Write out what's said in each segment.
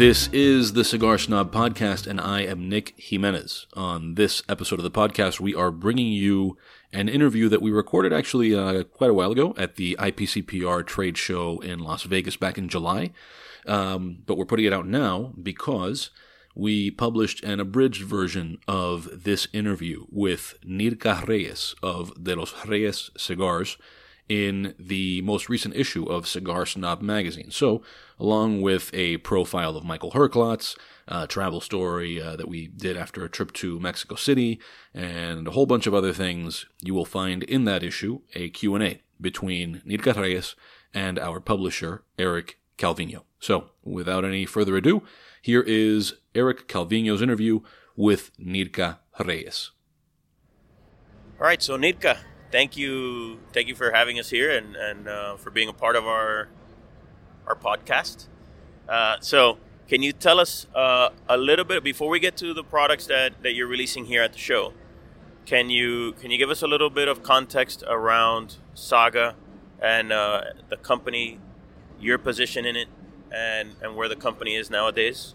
This is the Cigar Snob Podcast, and I am Nick Jimenez. On this episode of the podcast, we are bringing you an interview that we recorded actually uh, quite a while ago at the IPCPR trade show in Las Vegas back in July. Um, but we're putting it out now because we published an abridged version of this interview with Nirka Reyes of De Los Reyes Cigars in the most recent issue of Cigar Snob magazine. So, along with a profile of Michael Herklots, a travel story uh, that we did after a trip to Mexico City, and a whole bunch of other things, you will find in that issue a Q&A between Nirka Reyes and our publisher, Eric Calvino. So, without any further ado, here is Eric Calvino's interview with Nirka Reyes. All right, so Nirka, thank you, thank you for having us here and and uh, for being a part of our our podcast. Uh, so, can you tell us uh, a little bit before we get to the products that, that you're releasing here at the show? Can you can you give us a little bit of context around Saga and uh, the company, your position in it, and and where the company is nowadays?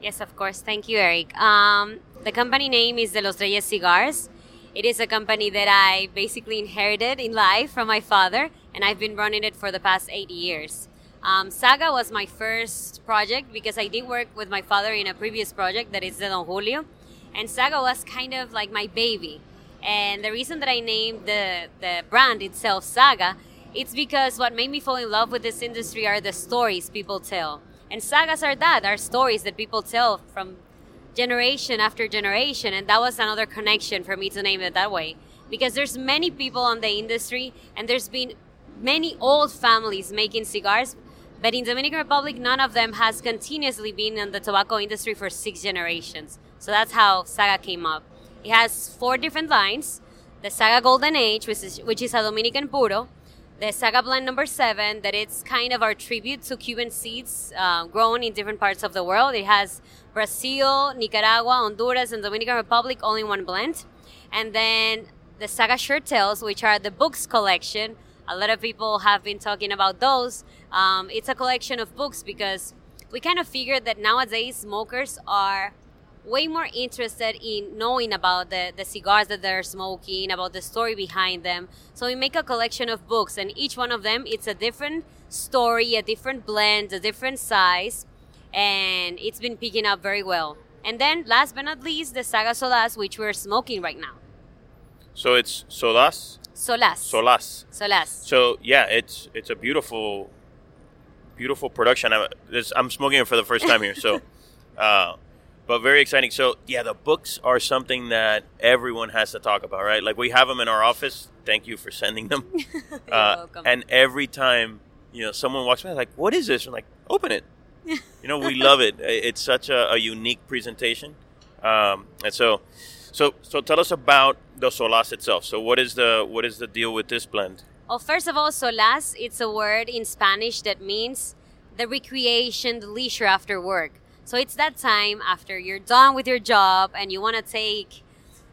Yes, of course. Thank you, Eric. Um, the company name is De Los Reyes Cigars. It is a company that I basically inherited in life from my father, and I've been running it for the past eight years. Um, Saga was my first project because I did work with my father in a previous project that is the Don Julio, and Saga was kind of like my baby. And the reason that I named the the brand itself Saga, it's because what made me fall in love with this industry are the stories people tell. And sagas are that, are stories that people tell from generation after generation. And that was another connection for me to name it that way. Because there's many people on the industry and there's been many old families making cigars, but in Dominican Republic, none of them has continuously been in the tobacco industry for six generations. So that's how Saga came up. It has four different lines. The Saga Golden Age, which is, which is a Dominican puro, the Saga Blend number seven, that it's kind of our tribute to Cuban seeds uh, grown in different parts of the world. It has Brazil, Nicaragua, Honduras, and Dominican Republic all in one blend. And then the Saga Short Tales, which are the books collection. A lot of people have been talking about those. Um, it's a collection of books because we kind of figured that nowadays smokers are way more interested in knowing about the, the cigars that they're smoking, about the story behind them. So we make a collection of books, and each one of them it's a different story, a different blend, a different size, and it's been picking up very well. And then, last but not least, the Saga Solaz, which we're smoking right now. So it's Solaz. Solaz. Solaz. Solaz. So yeah, it's it's a beautiful, beautiful production. I'm, this, I'm smoking it for the first time here, so, uh, but very exciting. So yeah, the books are something that everyone has to talk about, right? Like we have them in our office. Thank you for sending them. You're Uh, welcome. and every time you know someone walks by, like, what is this? I'm like, open it. You know, we love it. It's such a, a unique presentation, um, and so, so, so tell us about the Solas itself. So, what is the what is the deal with this blend? Well, first of all, solaz, it's a word in Spanish that means the recreation, the leisure after work. So it's that time after you're done with your job and you want to take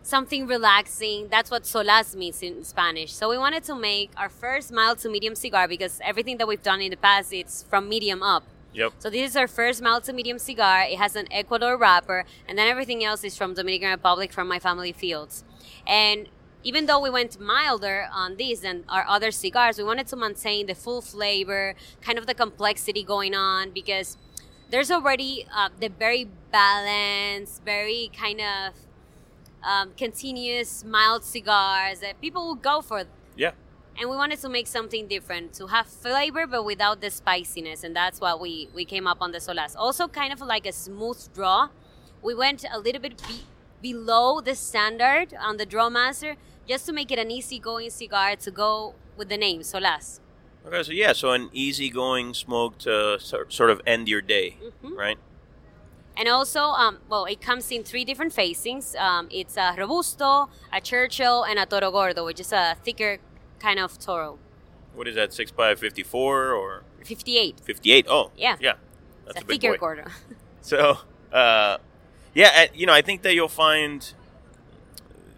something relaxing. That's what solaz means in Spanish. So we wanted to make our first mild to medium cigar because everything that we've done in the past, it's from medium up. Yep. So this is our first mild to medium cigar. It has an Ecuador wrapper, and then everything else is from Dominican Republic from my family fields. And even though we went milder on these than our other cigars, we wanted to maintain the full flavor, kind of the complexity going on, because there's already uh, the very balanced, very kind of um, continuous mild cigars that people will go for Yeah. And we wanted to make something different to have flavor but without the spiciness and that's what we we came up on the solaz also kind of like a smooth draw we went a little bit be- below the standard on the draw master just to make it an easygoing cigar to go with the name solaz Okay, so yeah, so an easygoing smoke to sort of end your day, Mhm. right? and also um, well it comes in three different facings um, it's a robusto a churchill and a toro gordo which is a thicker kind of toro What is that? Six by fifty-four or 58 fifty-eight? Oh, Yeah. yeah. it's That's a a big thicker boy. gordo So, uh, yeah, uh, you know, I think that you'll find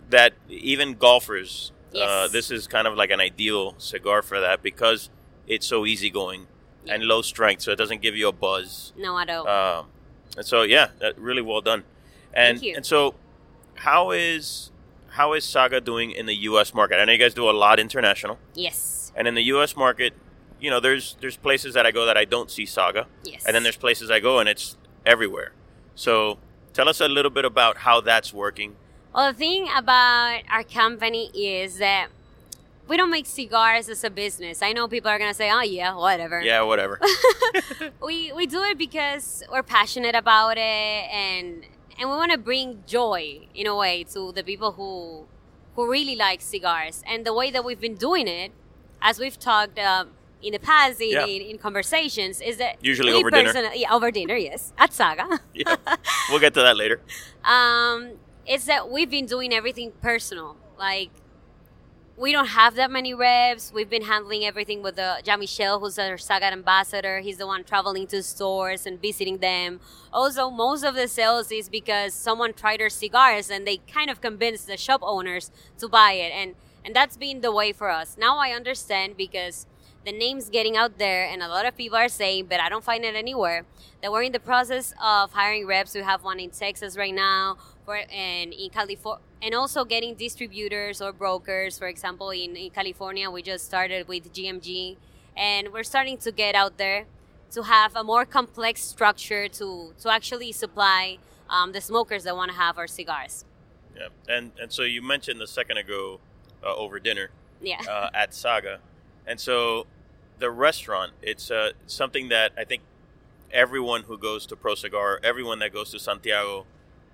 that even golfers, uh, this is kind of like an ideal cigar for that because it's so easygoing and low strength, so it doesn't give you a buzz. no at all Um, And so yeah, that really well done. And Thank you. and so how is how is Saga doing in the U.S. market? I know you guys do a lot international, Yes. and in the U.S. market, you know, there's there's places that I go that I don't see Saga, Yes. and then there's places I go and it's everywhere. So tell us a little bit about how that's working. Well, the thing about our company is that we don't make cigars as a business. I know people are gonna say, "Oh yeah, whatever." Yeah, whatever. we we do it because we're passionate about it and and we want to bring joy in a way to the people who who really like cigars and the way that we've been doing it as we've talked um, in the past in, Yeah. in, in conversations is that Usually over dinner. yeah over dinner yes at saga yeah, we'll get to that later. um, it's that we've been doing everything personal. Like, we don't have that many reps. We've been handling everything with the Jean Michel, who's our Saga ambassador. He's the one traveling to stores and visiting them. Also, most of the sales is because someone tried our cigars and they kind of convinced the shop owners to buy it, and and that's been the way for us. Now I understand because the name's getting out there, and a lot of people are saying, but I don't find it anywhere. That we're in the process of hiring reps. We have one in Texas right now, and in California, and also getting distributors or brokers. For example, in, in California, we just started with GMG, and we're starting to get out there to have a more complex structure to to actually supply um, the smokers that want to have our cigars. Yeah, and and so you mentioned a second ago uh, over dinner Yeah. uh, at Saga, and so the restaurant it's uh, something that I think everyone who goes to Pro Cigar, everyone that goes to Santiago,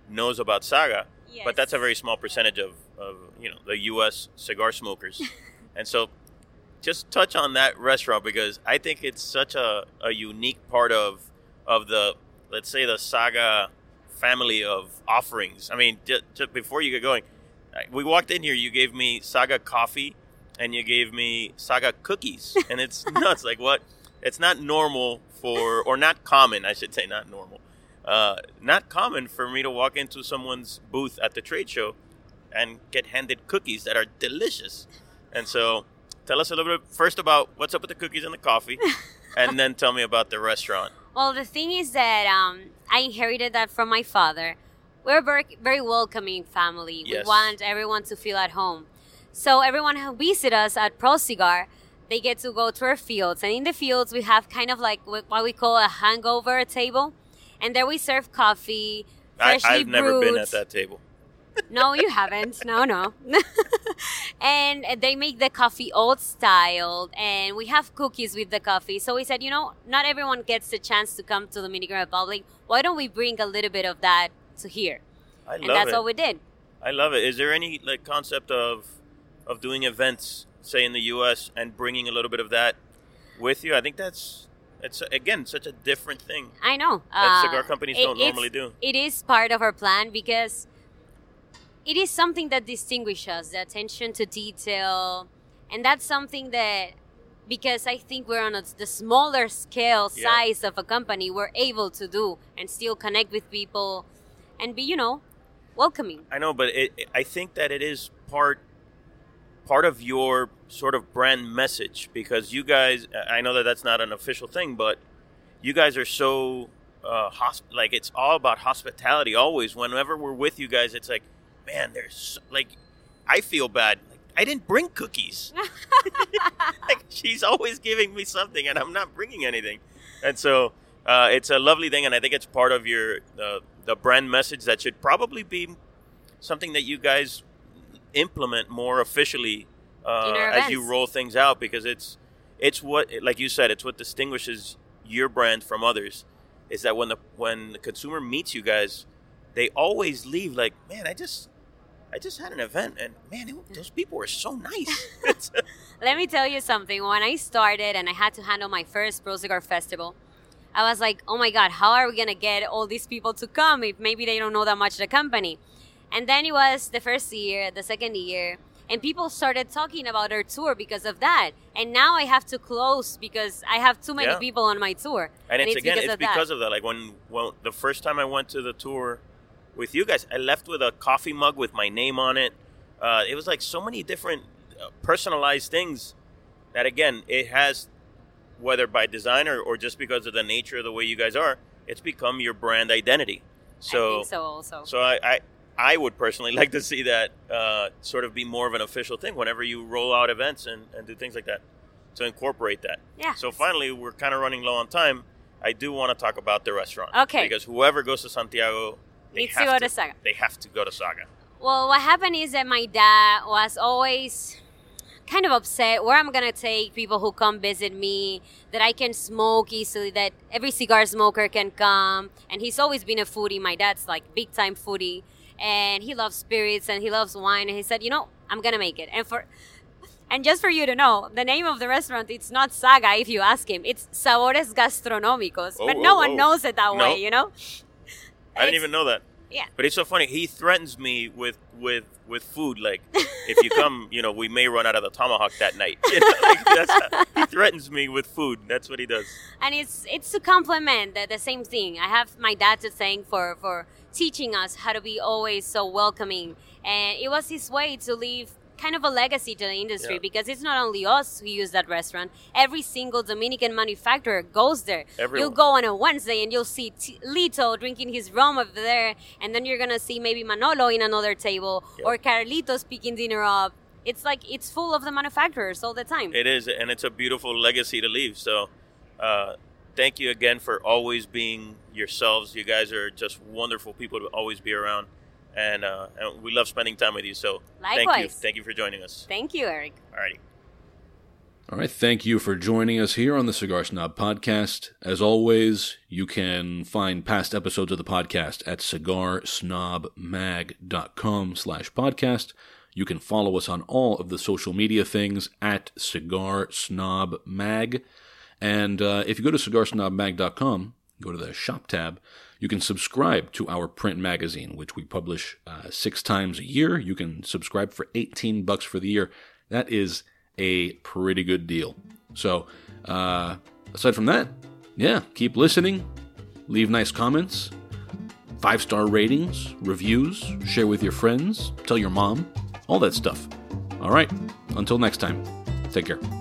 knows about Saga. But that's a very small percentage of, of you know the U.S. cigar smokers, and so just touch on that restaurant because I think it's such a, a unique part of of the let's say the Saga family of offerings. I mean, just, just before you get going, we walked in here. You gave me Saga coffee, and you gave me Saga cookies, and it's nuts. Like what? It's not normal for, or not common, I should say, not normal. Uh, not common for me to walk into someone's booth at the trade show and get handed cookies that are delicious. And so, tell us a little bit first about what's up with the cookies and the coffee, and then tell me about the restaurant. Well, the thing is that um, I inherited that from my father. We're a very, very welcoming family. Yes. We want everyone to feel at home. So everyone who visit us at Pro Cigar, they get to go to our fields, and in the fields we have kind of like what we call a hangover table, and there we serve coffee. I, I've never been at that table. No, you haven't. No, no. and they make the coffee old styled, and we have cookies with the coffee. So we said, you know, not everyone gets the chance to come to the Dominican Republic. Why don't we bring a little bit of that to here? I love it. And love that's it. what we did. I love it. Is there any like concept of of doing events, say in the U.S., and bringing a little bit of that with you? I think that's it's again such a different thing. I know. That Uh, cigar companies it- don't normally do. It is part of our plan because it is something that distinguishes us, the attention to detail. And that's something that, because I think we're on a, the smaller scale Yeah. size of a company, we're able to do and still connect with people and be, you know, welcoming. I know, but it- I think that it is part part of your sort of brand message because you guys. I know that that's not an official thing, but you guys are so uh, hosp- like it's all about hospitality. Always, whenever we're with you guys, it's like, man, there's like, I feel bad. Like, I didn't bring cookies. like she's always giving me something, and I'm not bringing anything, and so. Uh, it's a lovely thing, and I think it's part of your uh, the brand message that should probably be something that you guys implement more officially uh, as you roll things out because it's it's what like you said it's what distinguishes your brand from others is that when the when the consumer meets you guys they always leave like man I just I just had an event and man it, those people were so nice Let me tell you something. When I started and I had to handle my first Pro Cigar Festival, I was like, oh my God, how are we going to get all these people to come if maybe they don't know that much the company? And then it was the first year, the second year, and people started talking about our tour because of that. And now I have to close because I have too many Yeah. people on my tour. and it's, again because it's of that. because of that like when well the first time i went to the tour with you guys i left with a coffee mug with my name on it uh, it was like so many different uh, personalized things that again it has whether by design or, or just because of the nature of the way you guys are it's become your brand identity. So I think so also. so I, I I would personally like to see that uh, sort of be more of an official thing whenever you roll out events and, and do things like that to incorporate that. Yeah. So finally, we're kind of running low on time. I do want to talk about the restaurant. Okay. Because whoever goes to Santiago, they Needs to have go to Saga. They have to go to Saga. Well, what happened is that my dad was always kind of upset where I'm gonna take people who come visit me, that I can smoke easily, that every cigar smoker can come. And he's always been a foodie. My dad's like big time foodie, and he loves spirits and he loves wine. And he said, you know, I'm gonna make it. And for and just for you to know, the name of the restaurant it's not Saga. If you ask him, it's Sabores Gastronómicos. Oh, but oh, no oh, one oh. knows it that No. way, you know. I didn't It's- even know that. Yeah. But it's so funny. He threatens me with with with food. Like, if you come, you know, we may run out of the tomahawk that night. You know, like, that's he threatens me with food. That's what he does. and it's it's to compliment the, the same thing. I have my dad to thank for for teaching us how to be always so welcoming, and it was his way to leave kind of a legacy to the industry Yeah. because it's not only us who use that restaurant. Every single Dominican manufacturer goes there. Everyone. You'll go on a Wednesday and you'll see T- Lito drinking his rum over there, and then you're gonna see maybe Manolo in another table Yeah. or Carlitos picking dinner up. It's like it's full of the manufacturers all the time. It is, and it's a beautiful legacy to leave. So, uh, thank you again for always being yourselves. You guys are just wonderful people to always be around, and uh, and we love spending time with you. So, thank you, Likewise. thank you for joining us. Thank you, Eric. Alrighty. All right, thank you for joining us here on the Cigar Snob Podcast. As always, you can find past episodes of the podcast at cigarsnobmag.com slash podcast. You can follow us on all of the social media things at Cigar Snob Mag. And uh, if you go to cigarsnobmag.com, go to the shop tab, you can subscribe to our print magazine, which we publish uh, six times a year. You can subscribe for 18 bucks for the year. That is a pretty good deal. So, uh, aside from that, yeah, keep listening, leave nice comments, five star ratings, reviews, share with your friends, tell your mom, all that stuff. All right, until next time, take care.